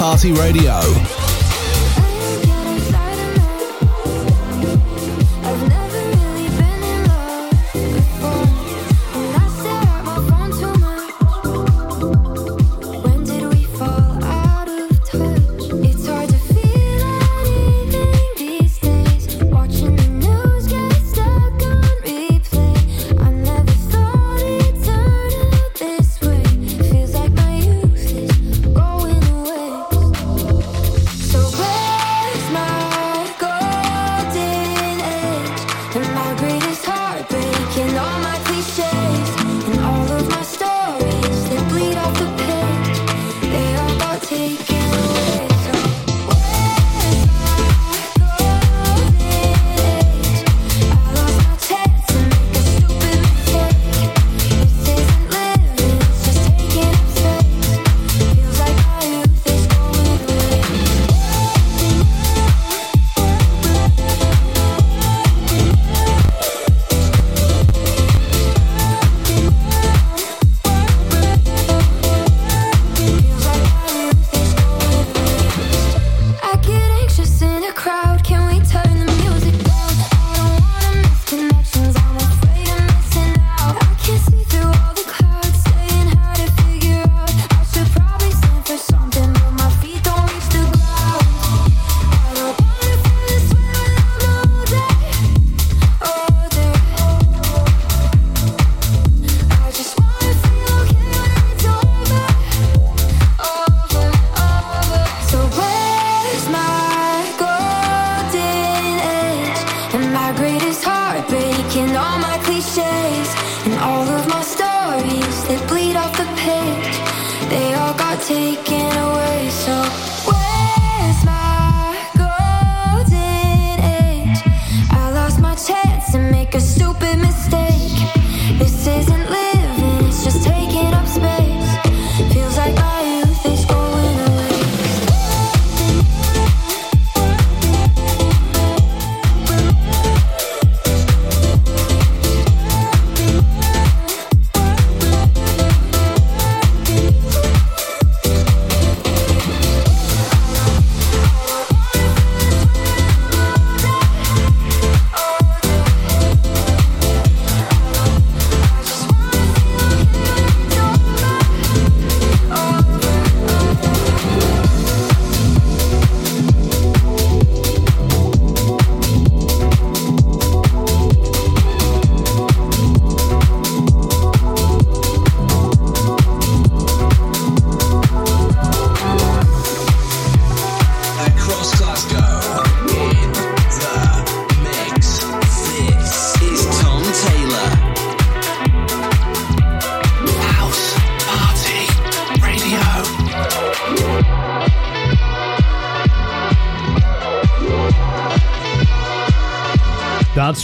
Party Radio.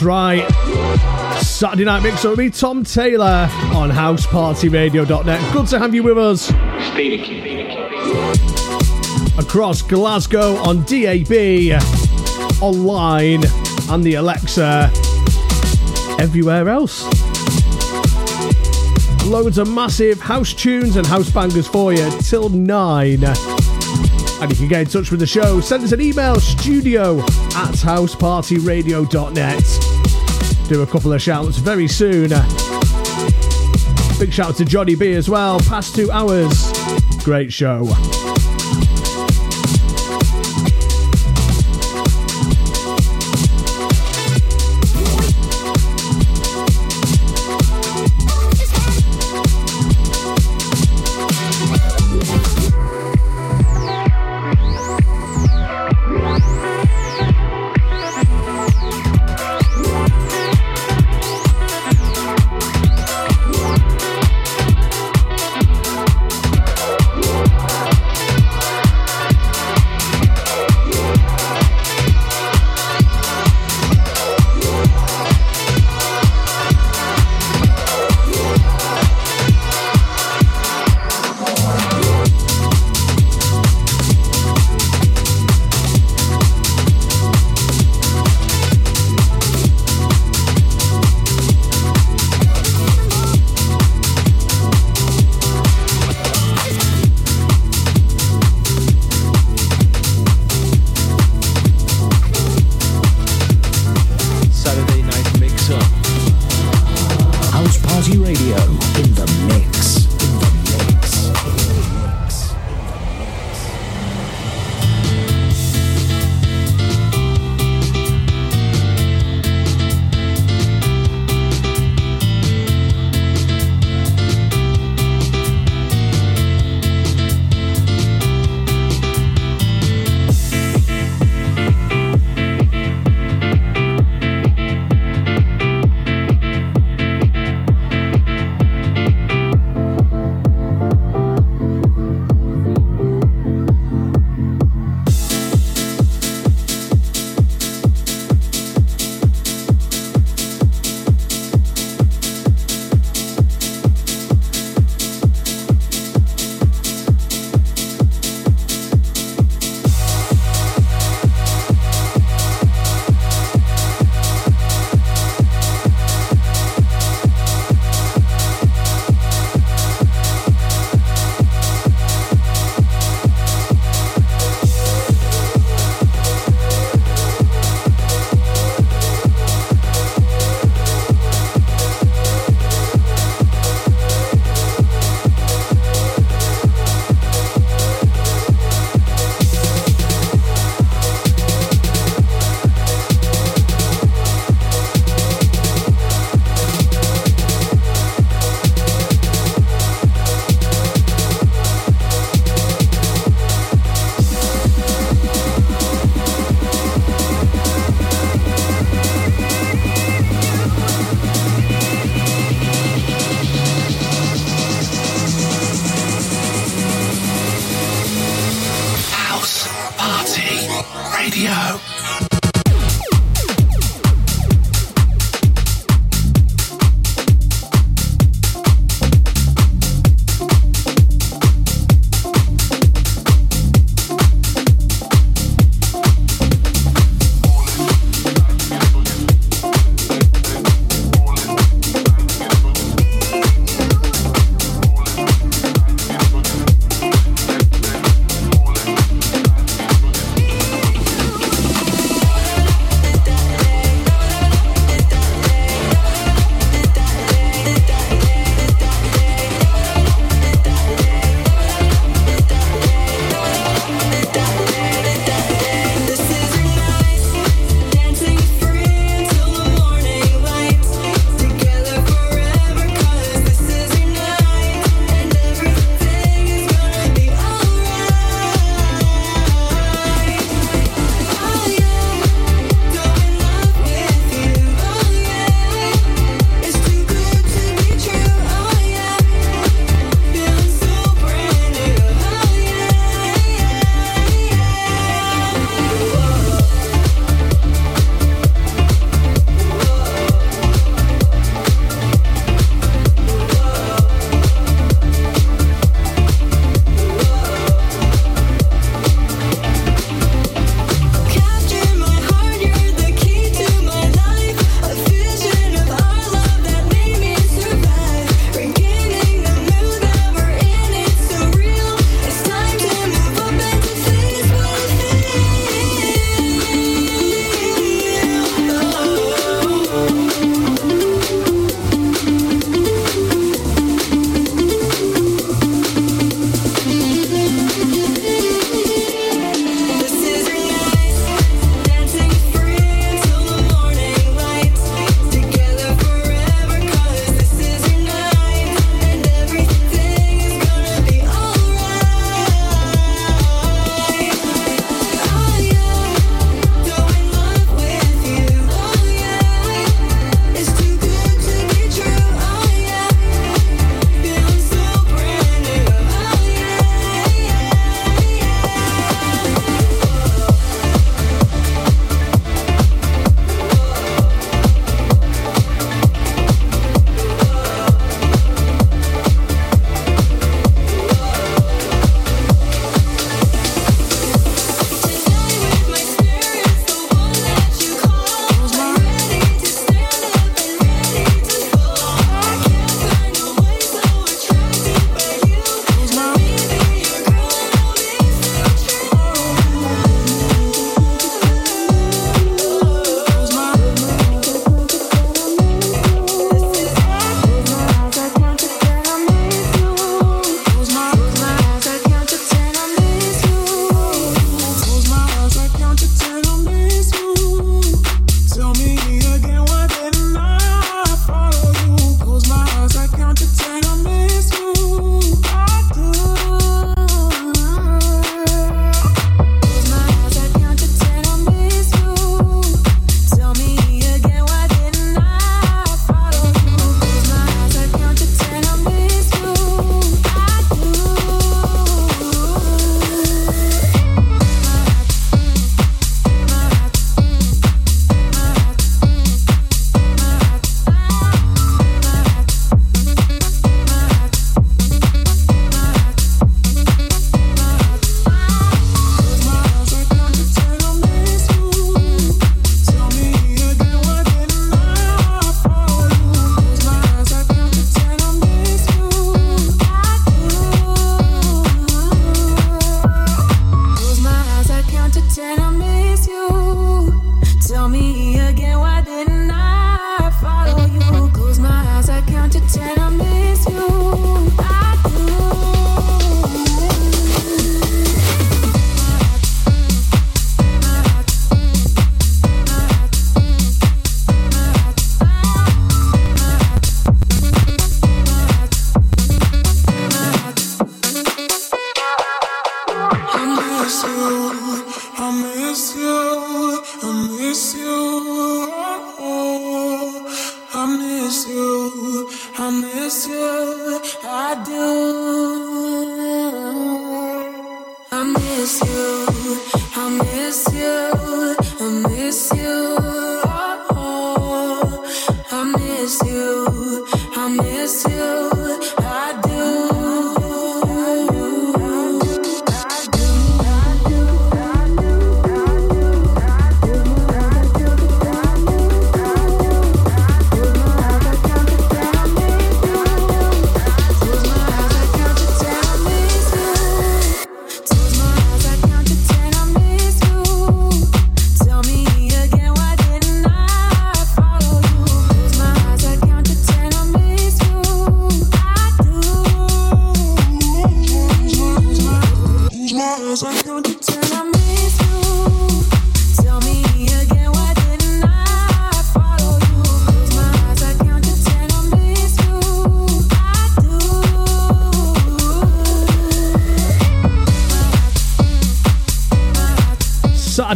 Right. Saturday Night Mix with me, Tom Taylor, on housepartyradio.net. Good to have you with us. Across Glasgow on DAB, online, and the Alexa, everywhere else. Loads of massive house tunes and house bangers for you till 9. And if you can get in touch with the show. Send us an email, studio at housepartyradio.net. Do a couple of shouts very soon. Uh, big shout out to Johnny B as well. Past two hours. Great show.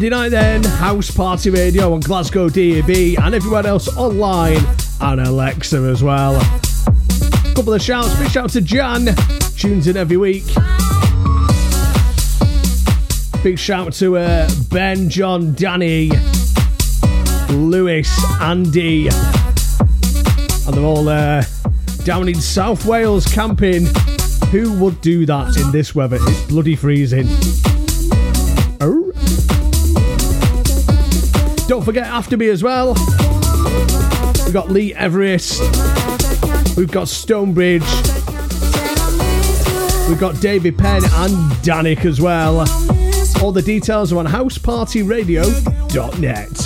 Saturday night then, House Party Radio on Glasgow DAB and everywhere else online and Alexa as well. Couple of shouts, big shout to Jan, tunes in every week. Big shout to uh, Ben, John, Danny, Lewis, Andy, and they're all uh, down in South Wales camping. Who would do that in this weather? It's bloody freezing. Don't forget after me as well. We've got Lee Everest. We've got Stonebridge. We've got David Penn and Danik as well. All the details are on housepartyradio.net.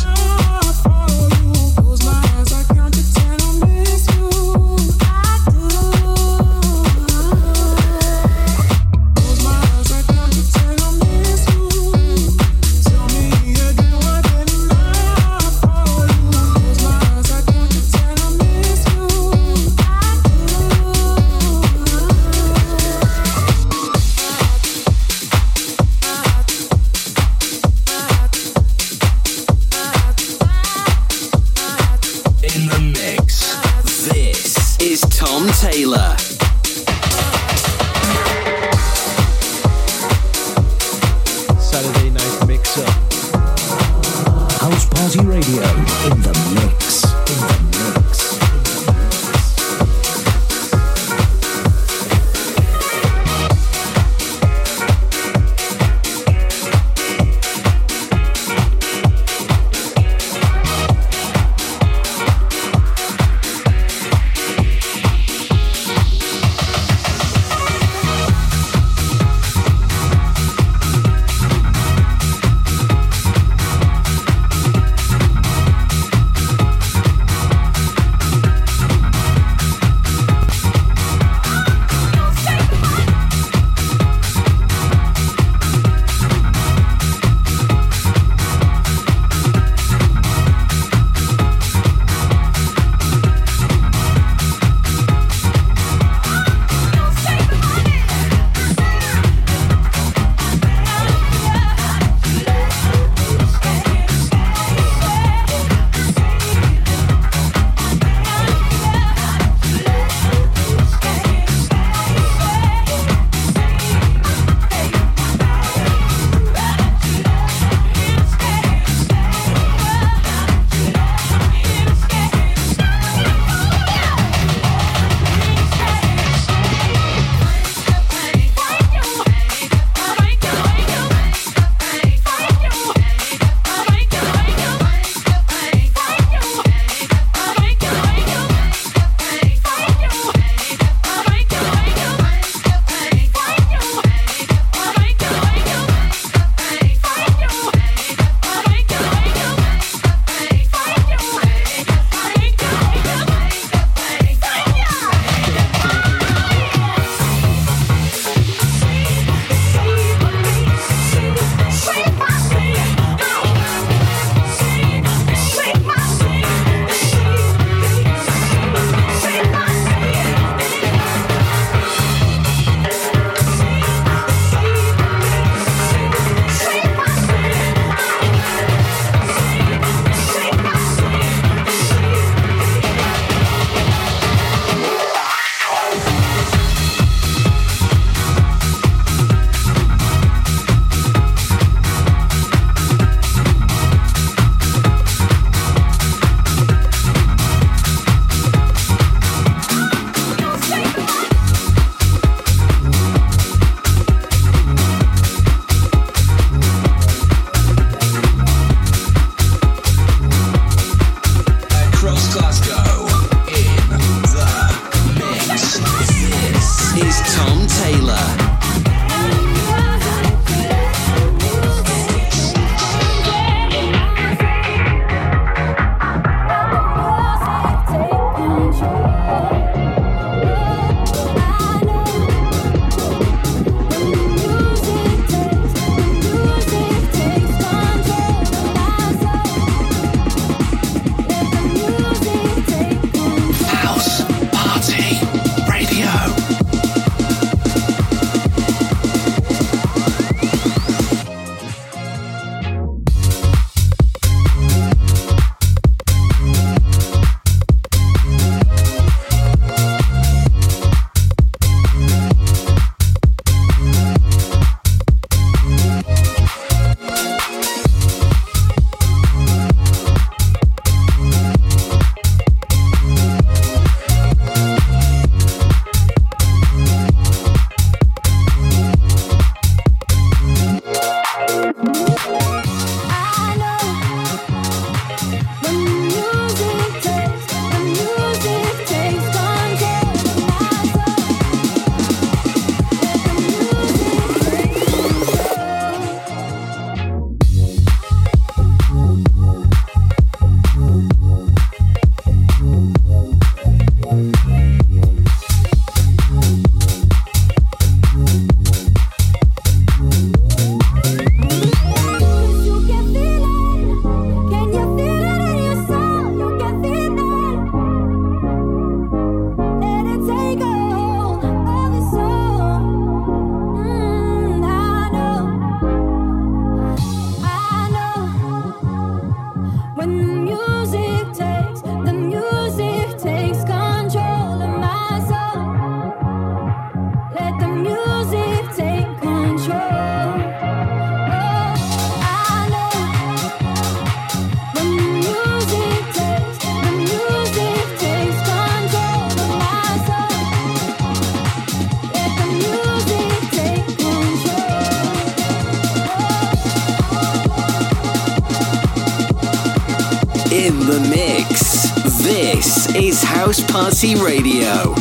is House Party Radio.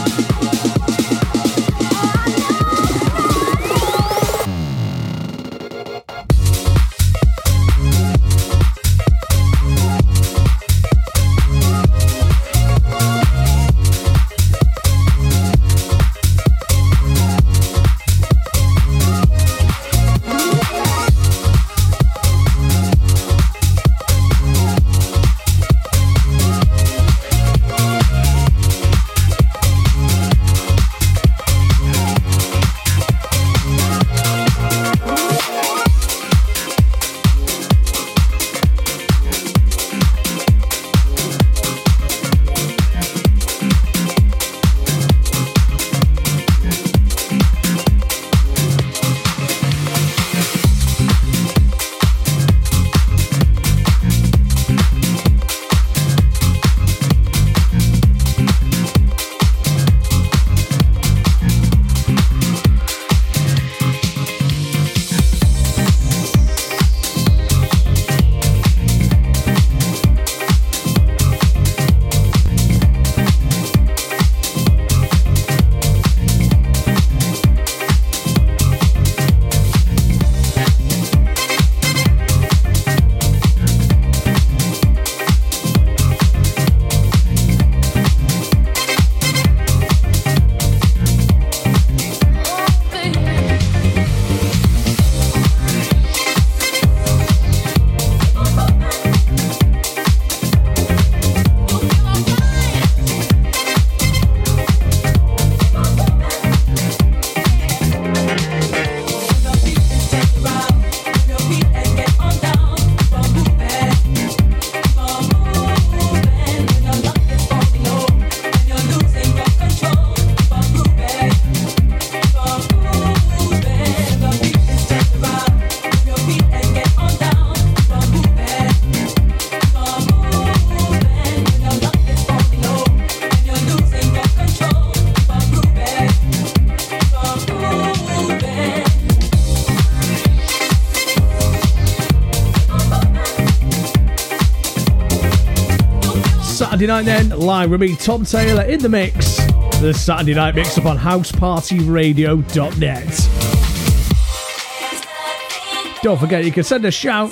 Saturday night then, live with me, Tom Taylor, in the mix. The Saturday night mix up on housepartyradio.net. Don't forget, you can send a shout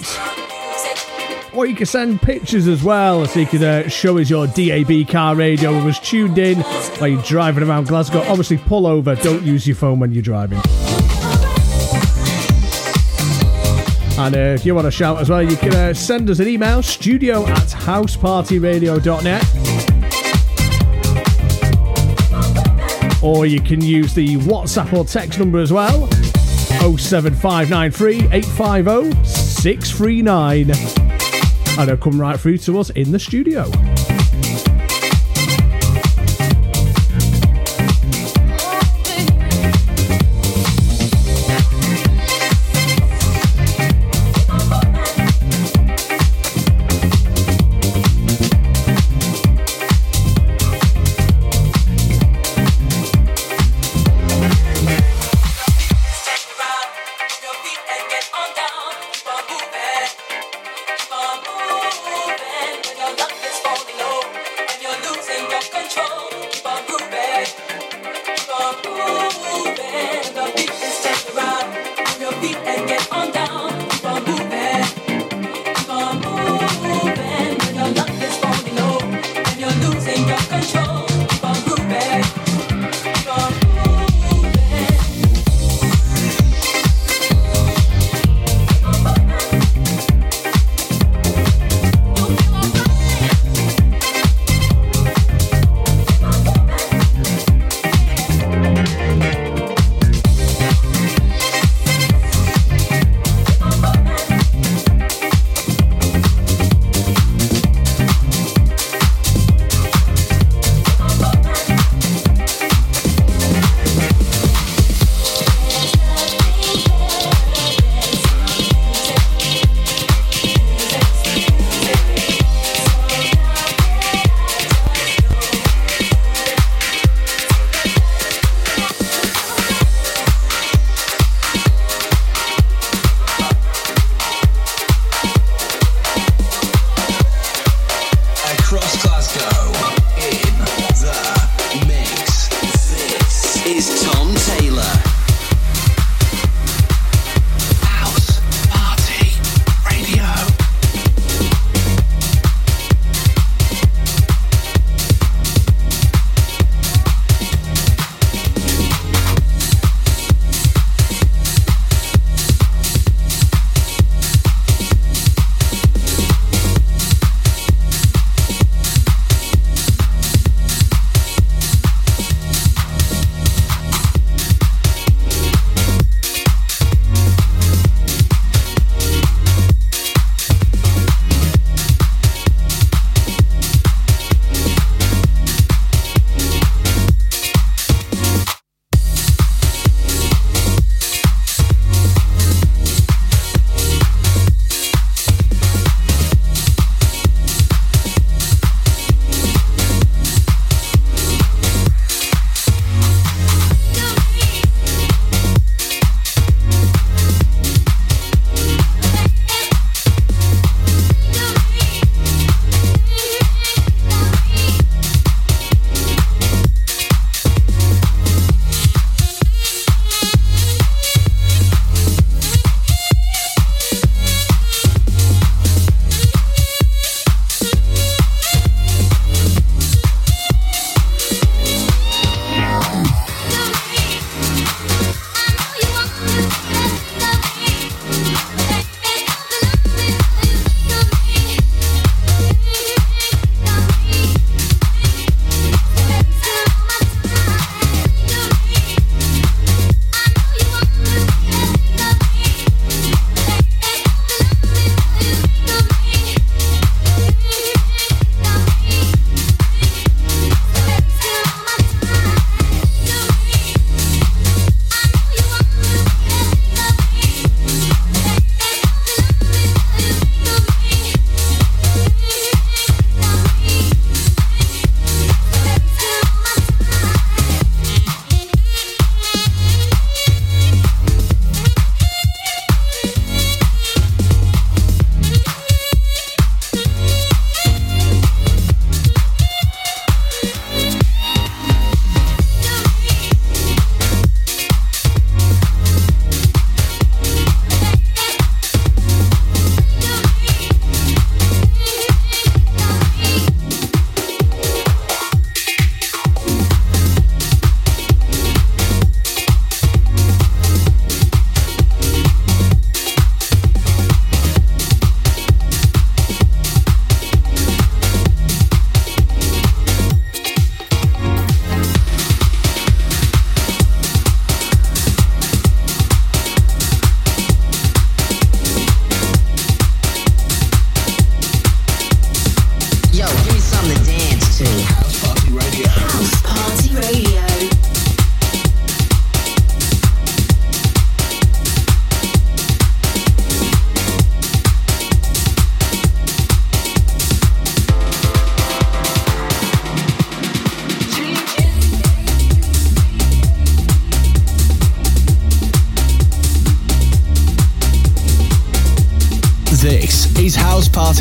or you can send pictures as well so you can uh, show us your DAB car radio was tuned in while you're driving around Glasgow. Obviously, pull over, don't use your phone when you're driving. And uh, if you want to shout as well, you can uh, send us an email studio at housepartyradio.net. Or you can use the WhatsApp or text number as well 07593 850 639. And it'll come right through to us in the studio.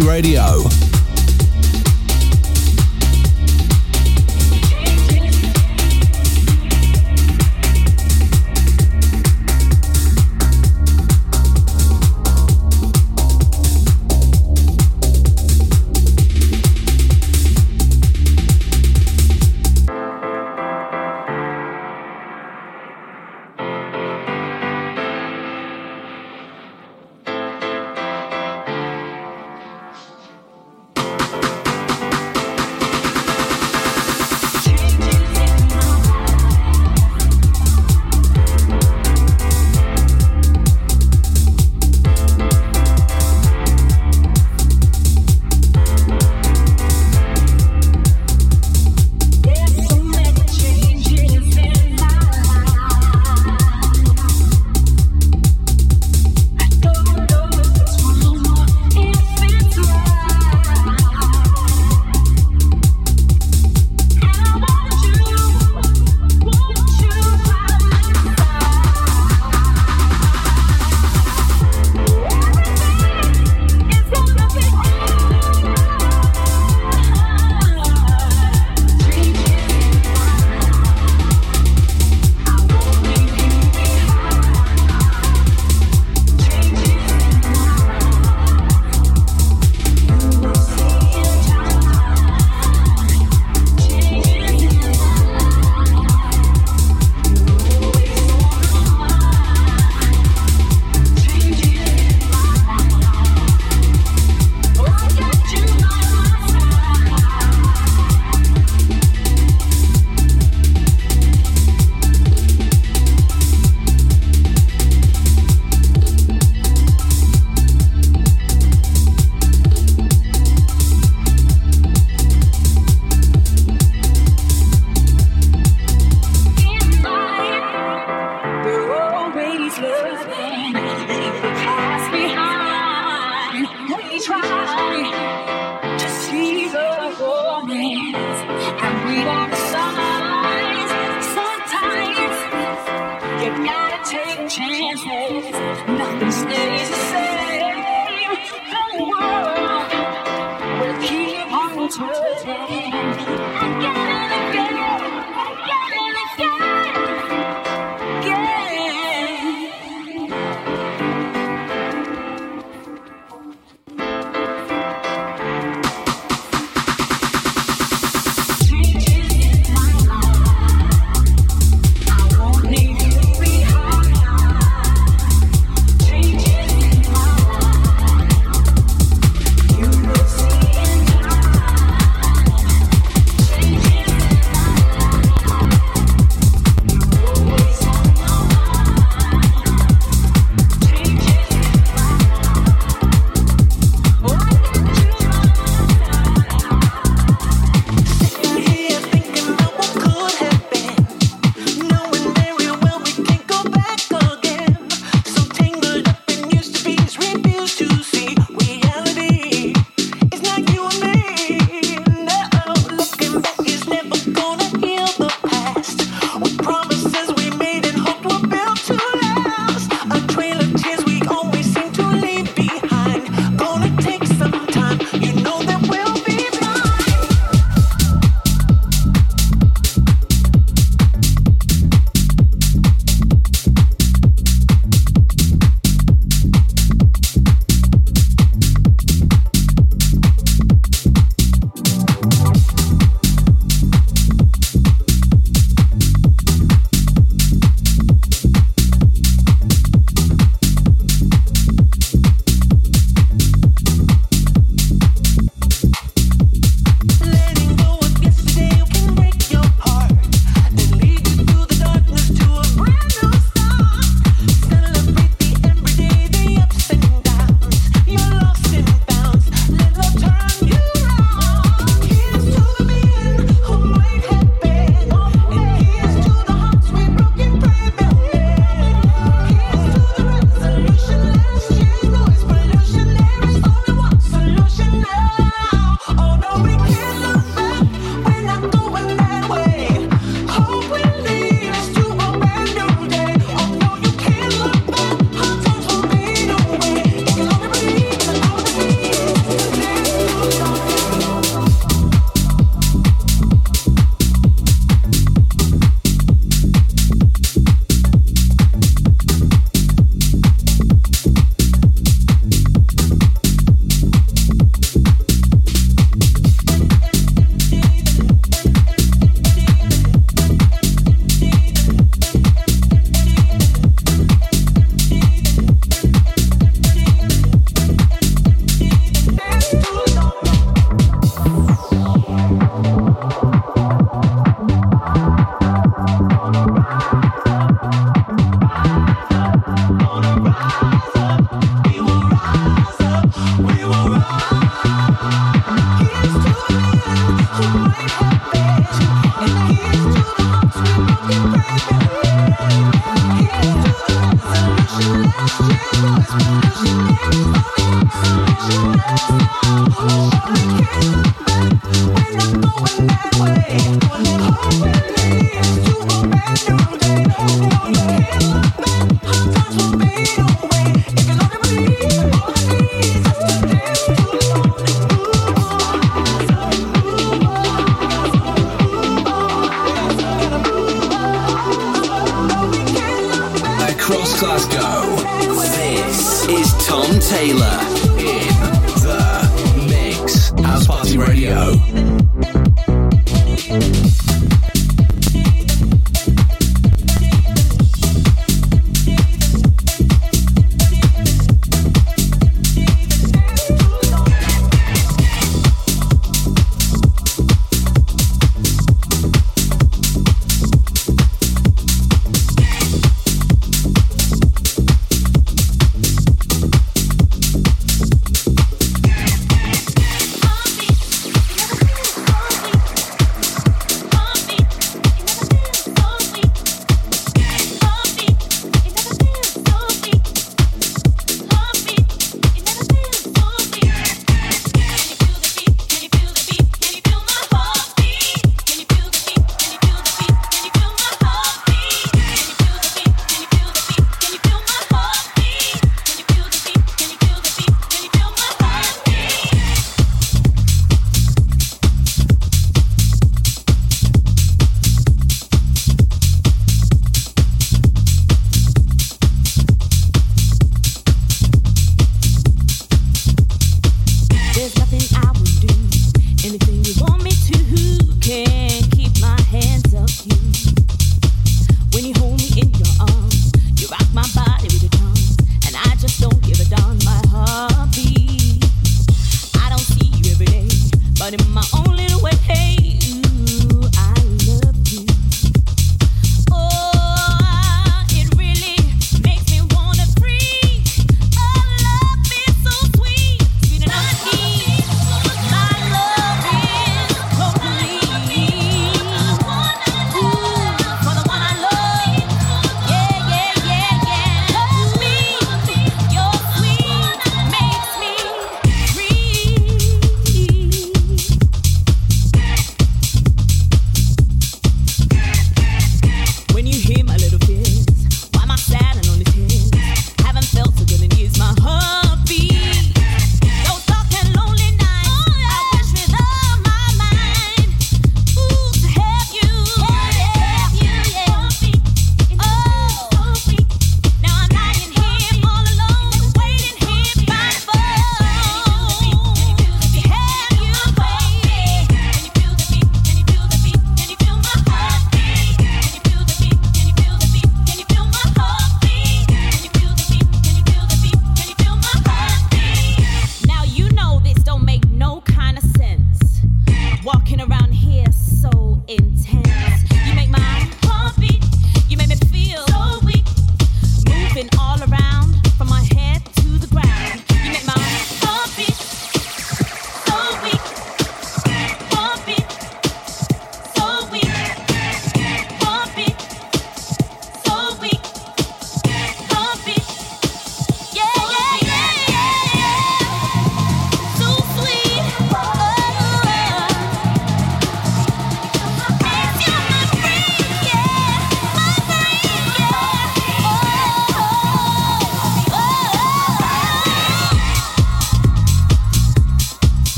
Radio.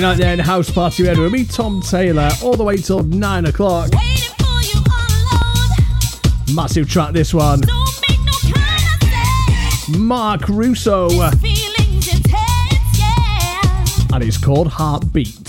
Saturday night there in House Party Radio with me, Tom Taylor, all the way till 9 o'clock. Massive track, this one. Mark Russo. And it's called Heartbeat.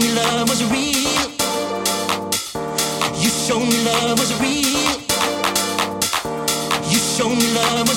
me love was real. You showed me love was real. You showed me love.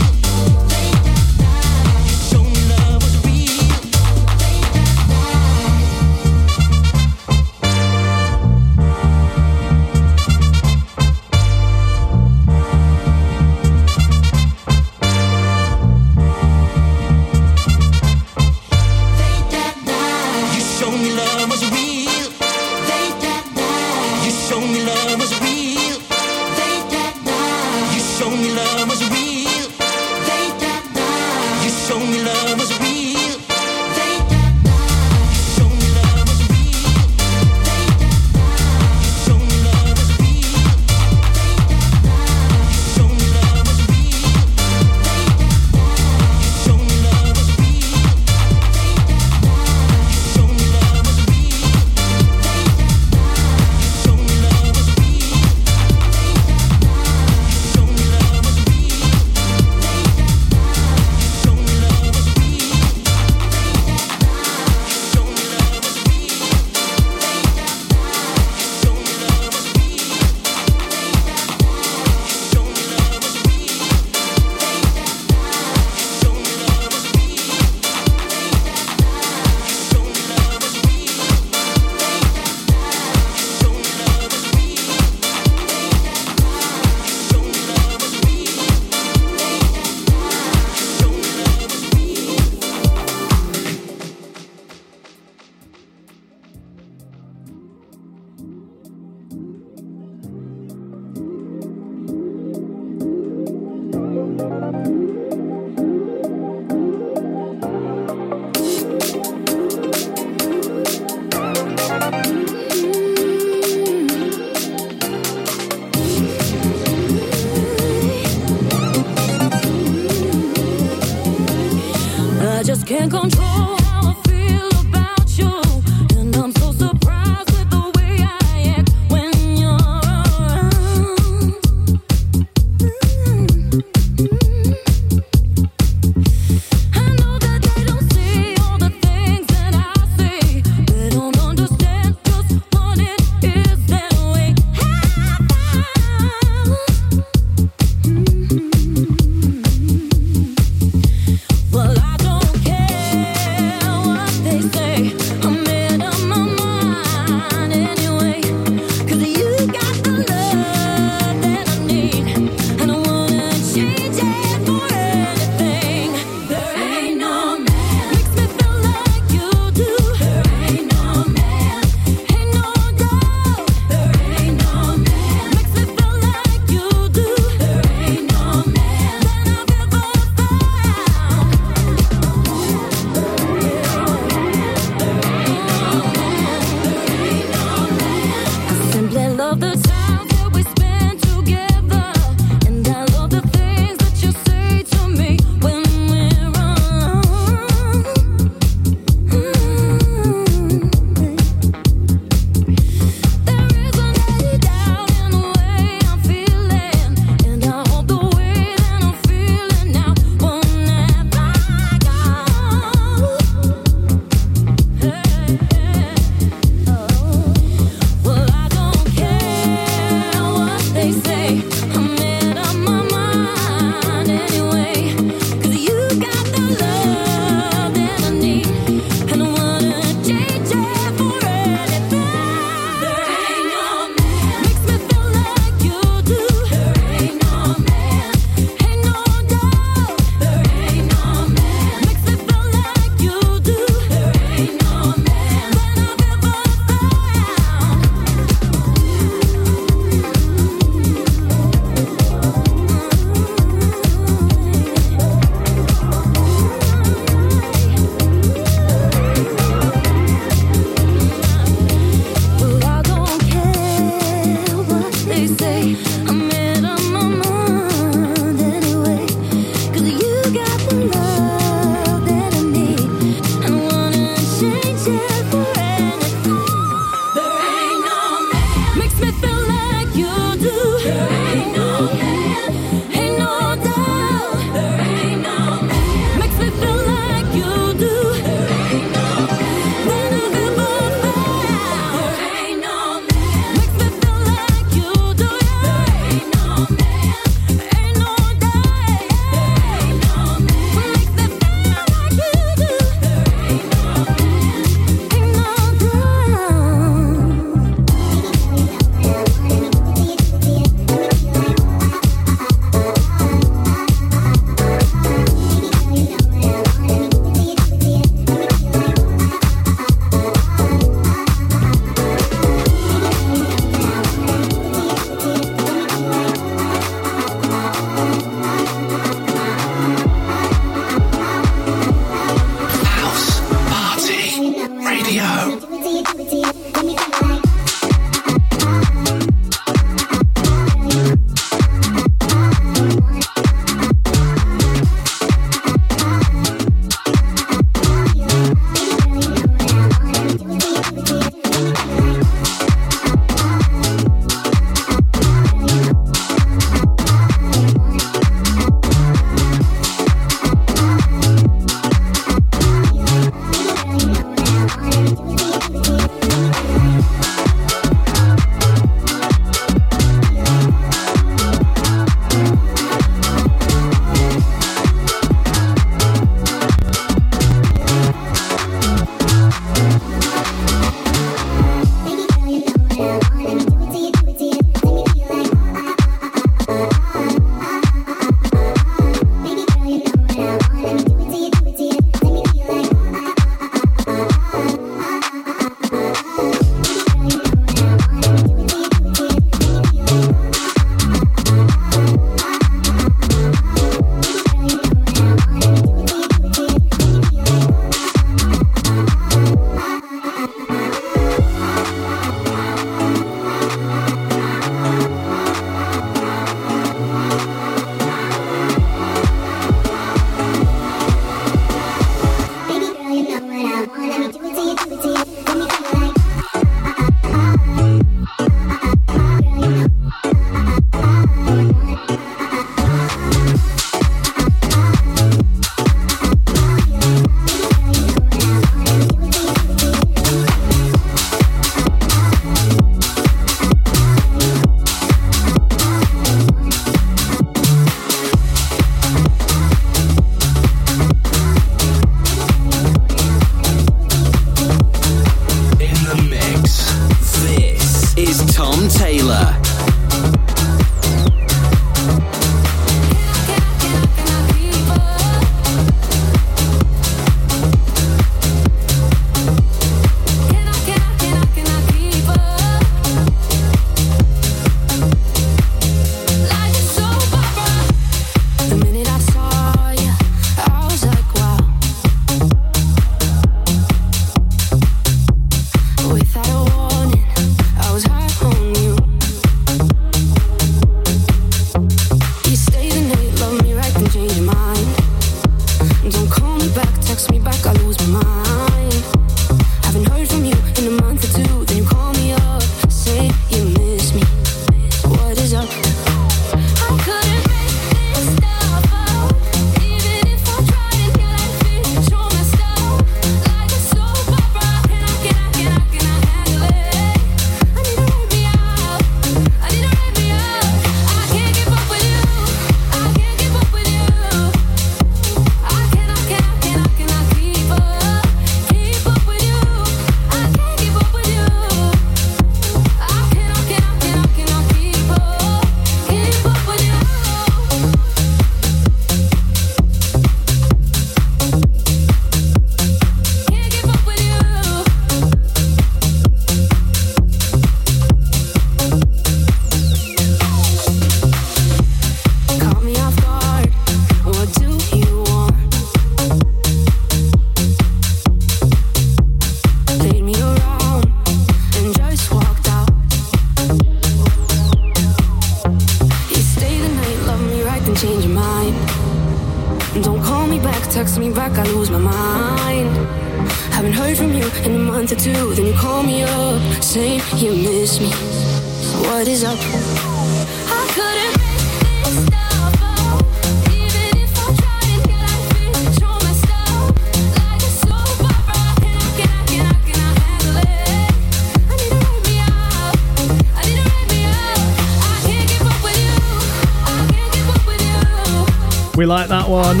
Like that one.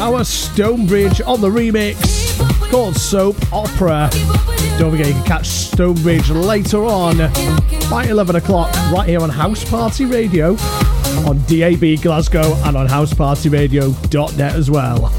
Our Stonebridge on the remix called Soap Opera. Don't forget you can catch Stonebridge later on by 11 o'clock right here on House Party Radio on DAB Glasgow and on housepartyradio.net as well.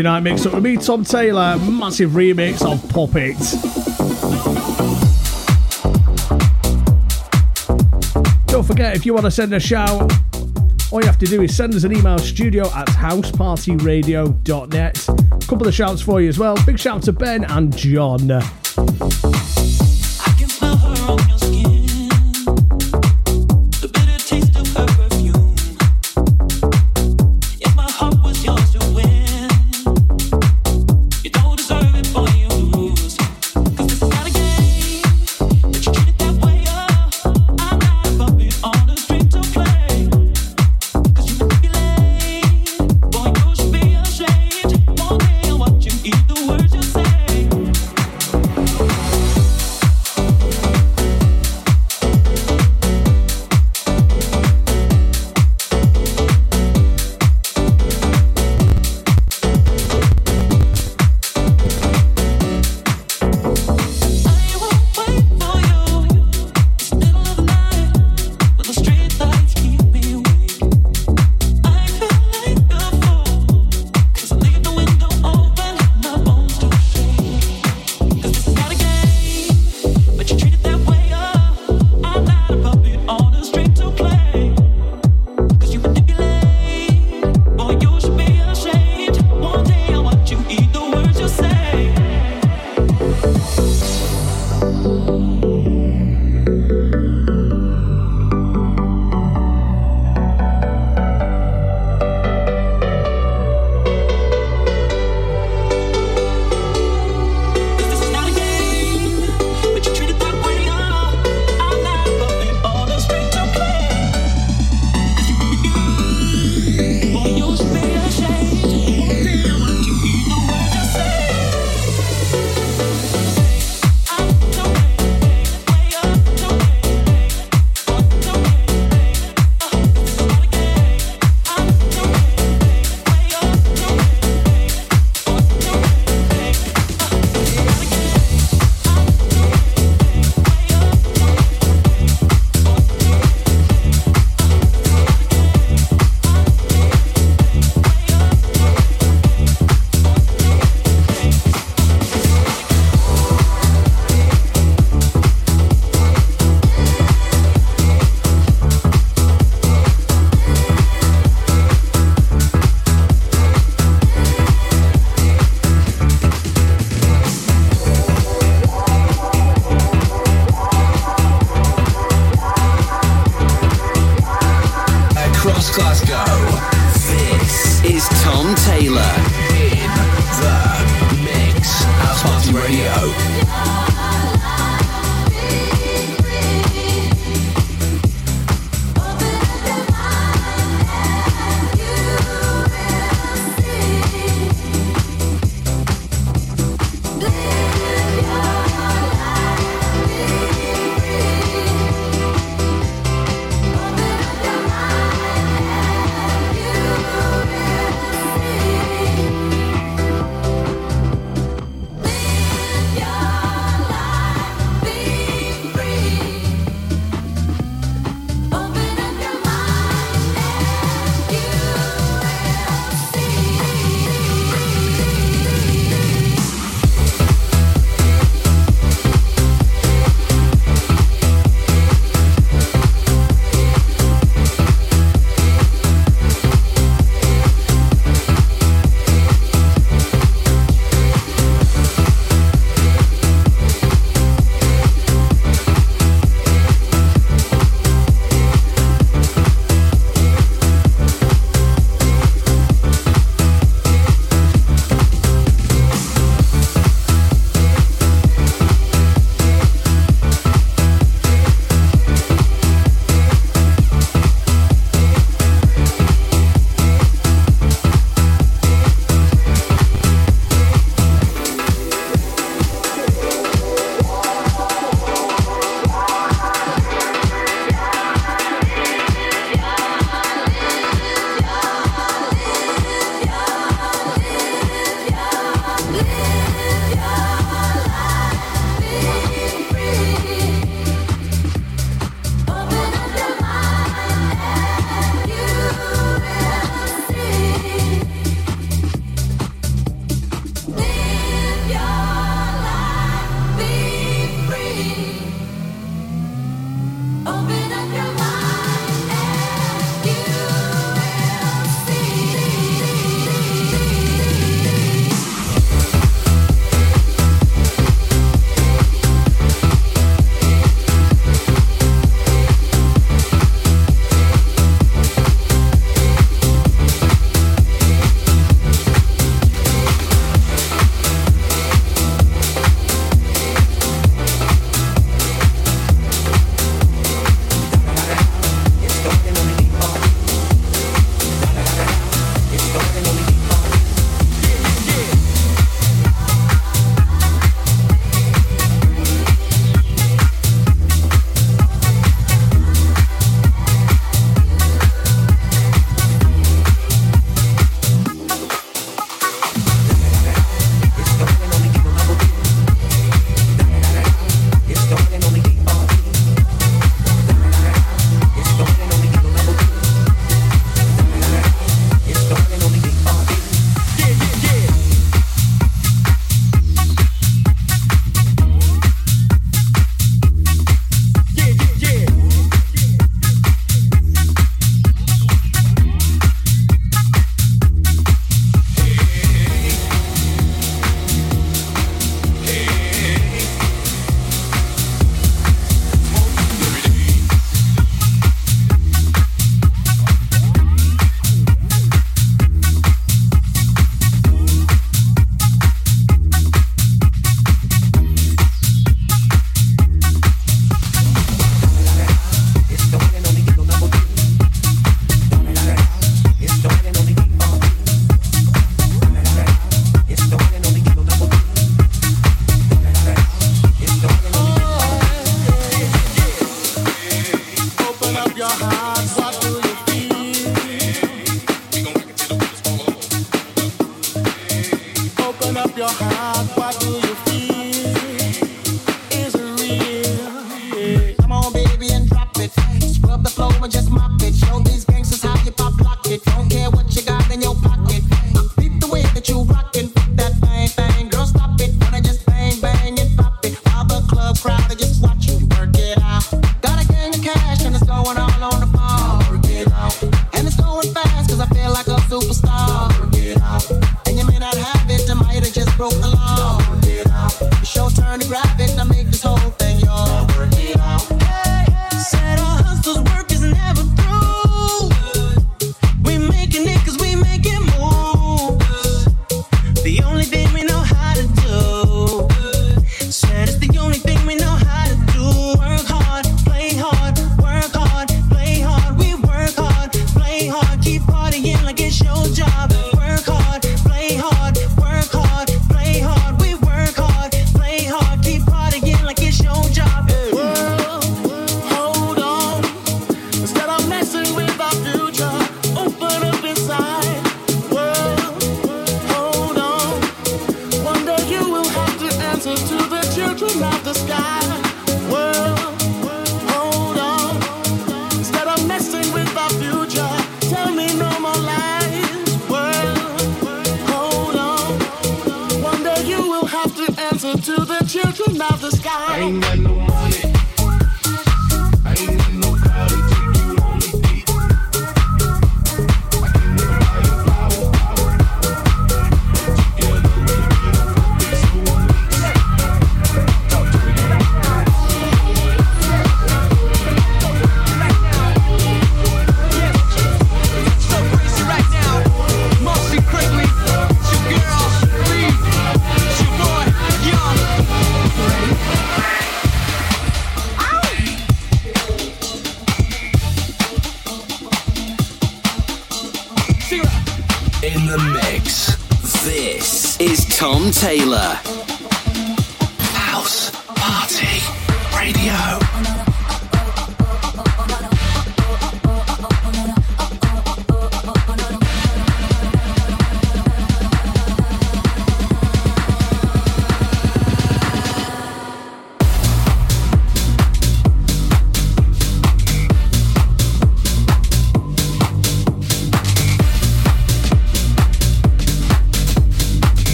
Saturday night mix up with me, Tom Taylor. Massive remix of Pop It. Don't forget, if you want to send a shout, all you have to do is send us an email studio at housepartyradio.net. A couple of shouts for you as well. Big shout to Ben and John.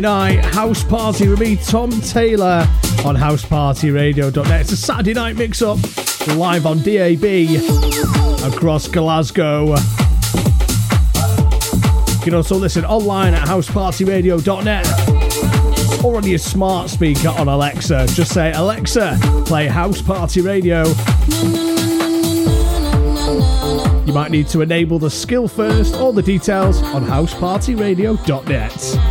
Night house party with me, Tom Taylor, on housepartyradio.net. It's a Saturday night mix up live on DAB across Glasgow. You can also listen online at housepartyradio.net or on your smart speaker on Alexa. Just say, Alexa, play House Party Radio. You might need to enable the skill first. All the details on housepartyradio.net.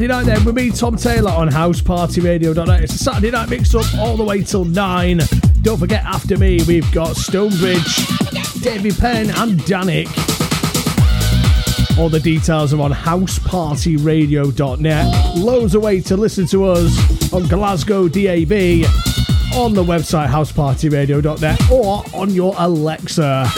Saturday night then with me, Tom Taylor, on housepartyradio.net. It's a Saturday night mix up all the way till 9. Don't forget, after me, we've got Stonebridge, Davy Penn, and Danik. All the details are on housepartyradio.net. Loads of ways to listen to us on Glasgow DAB, on the website housepartyradio.net, or on your Alexa.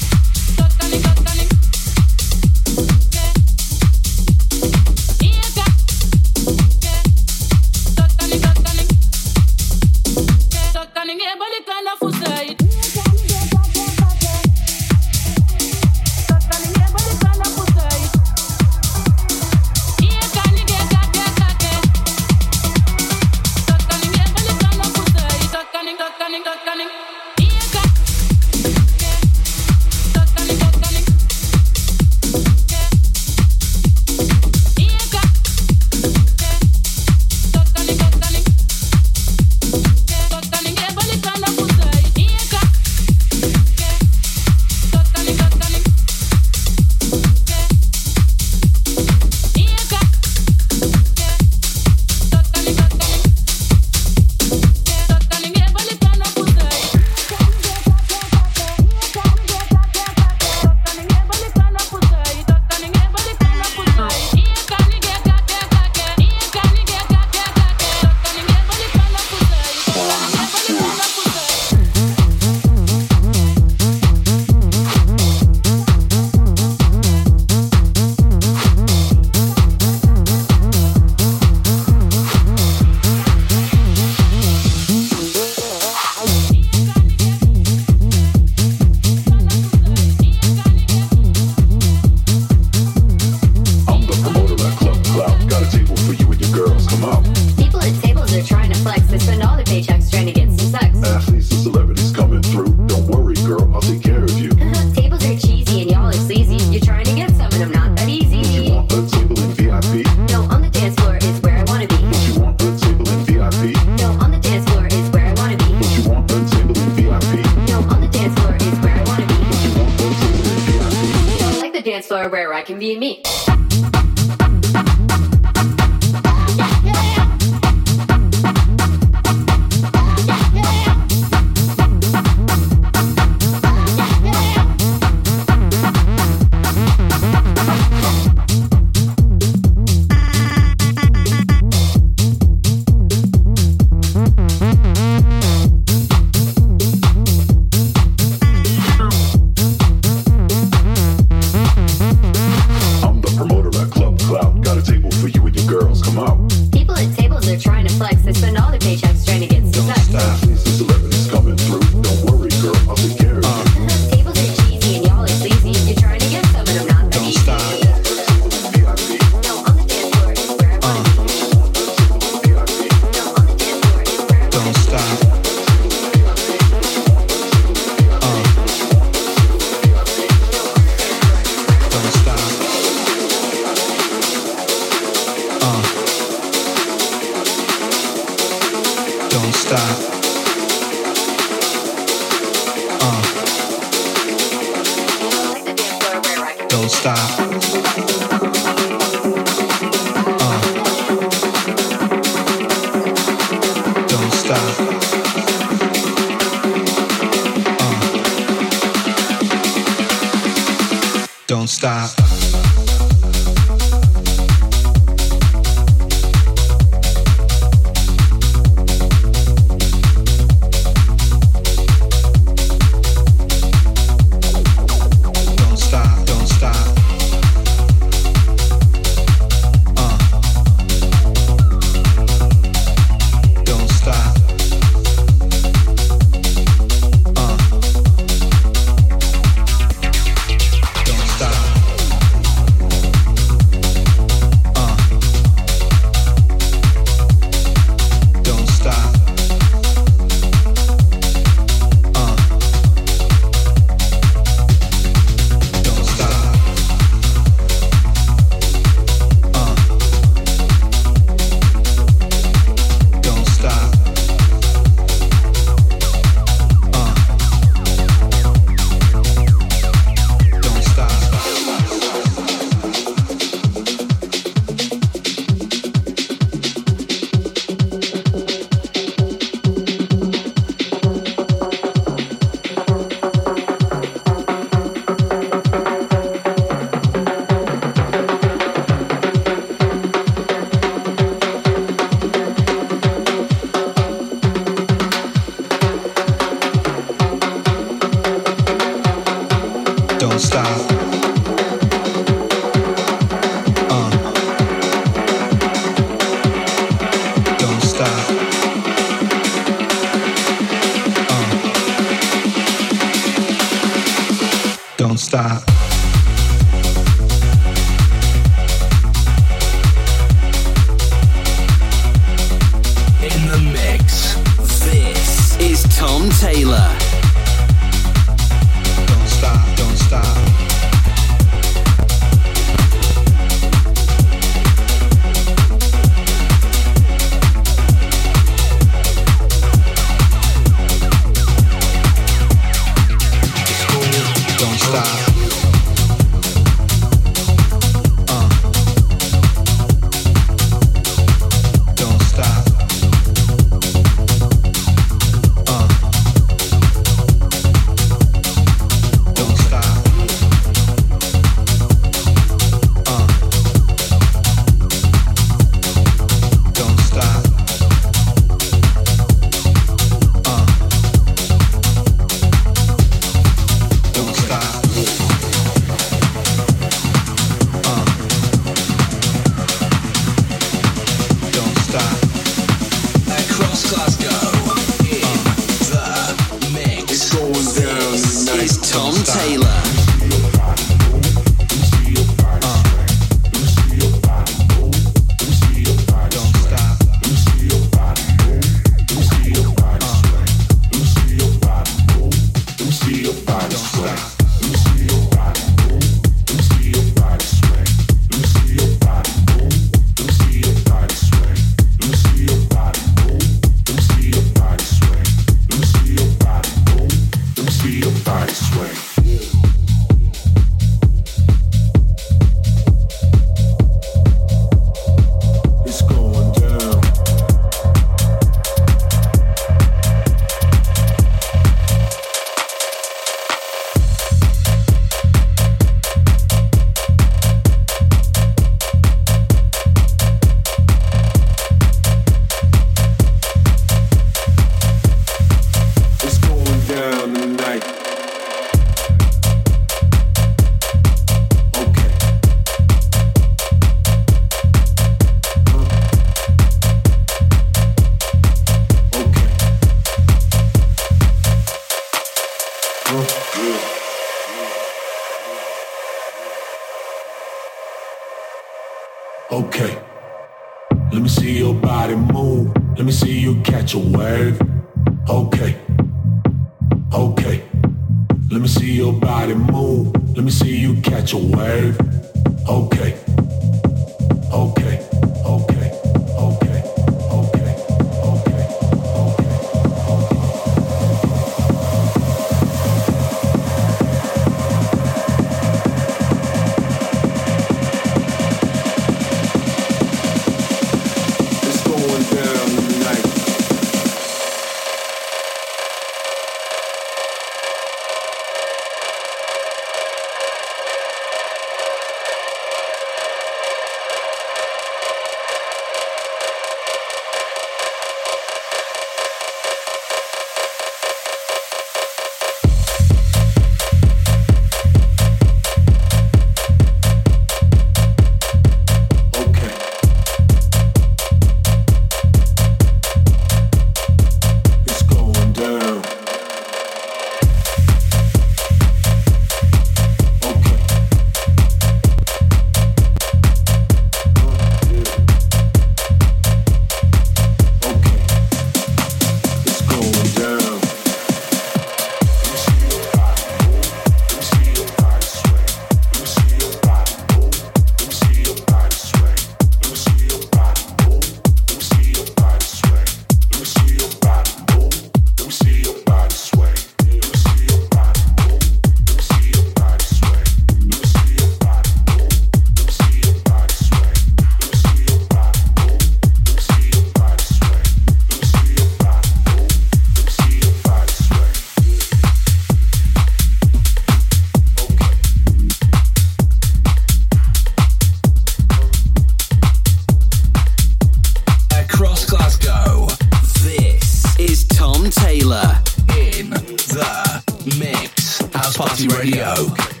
Radio.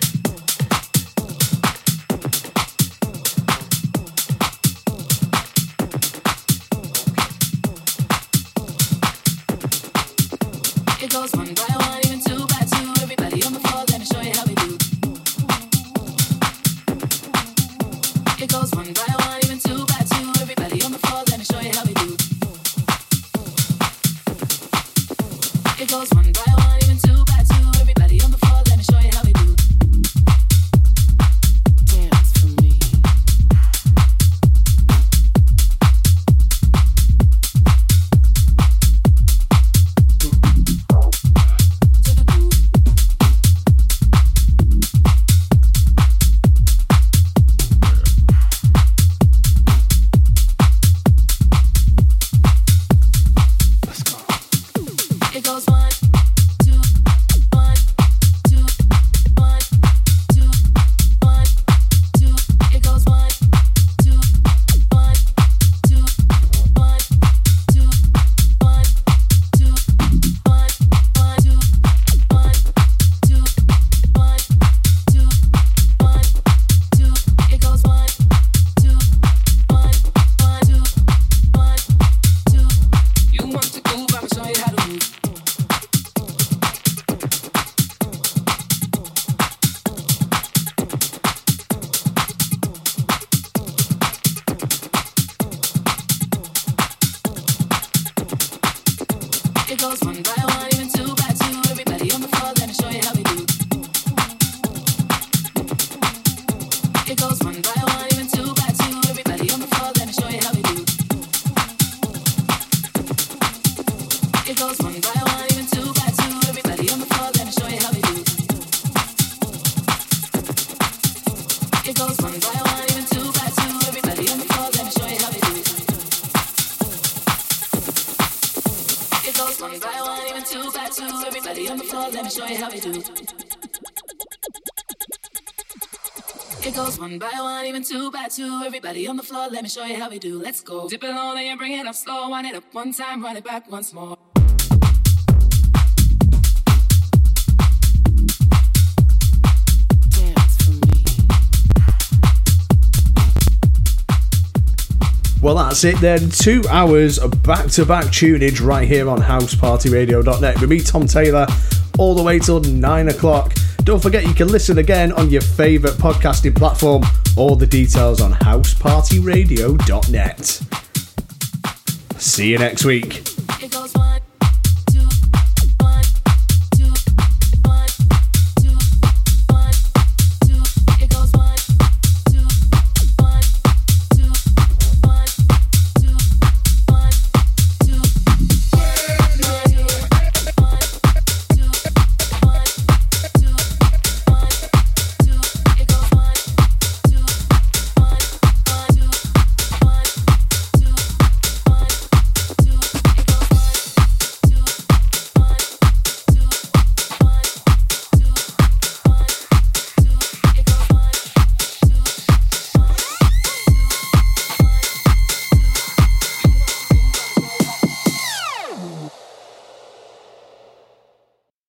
Everybody on the floor, let me show you how we do. Let's go. Dip it low, then you bring it up slow. Wind it up one time, run it back once more. Well, that's it then. Two hours of back to back tunage right here on housepartyradio.net with me, Tom Taylor, all the way till nine o'clock. Don't forget you can listen again on your favourite podcasting platform. All the details on housepartyradio.net. See you next week.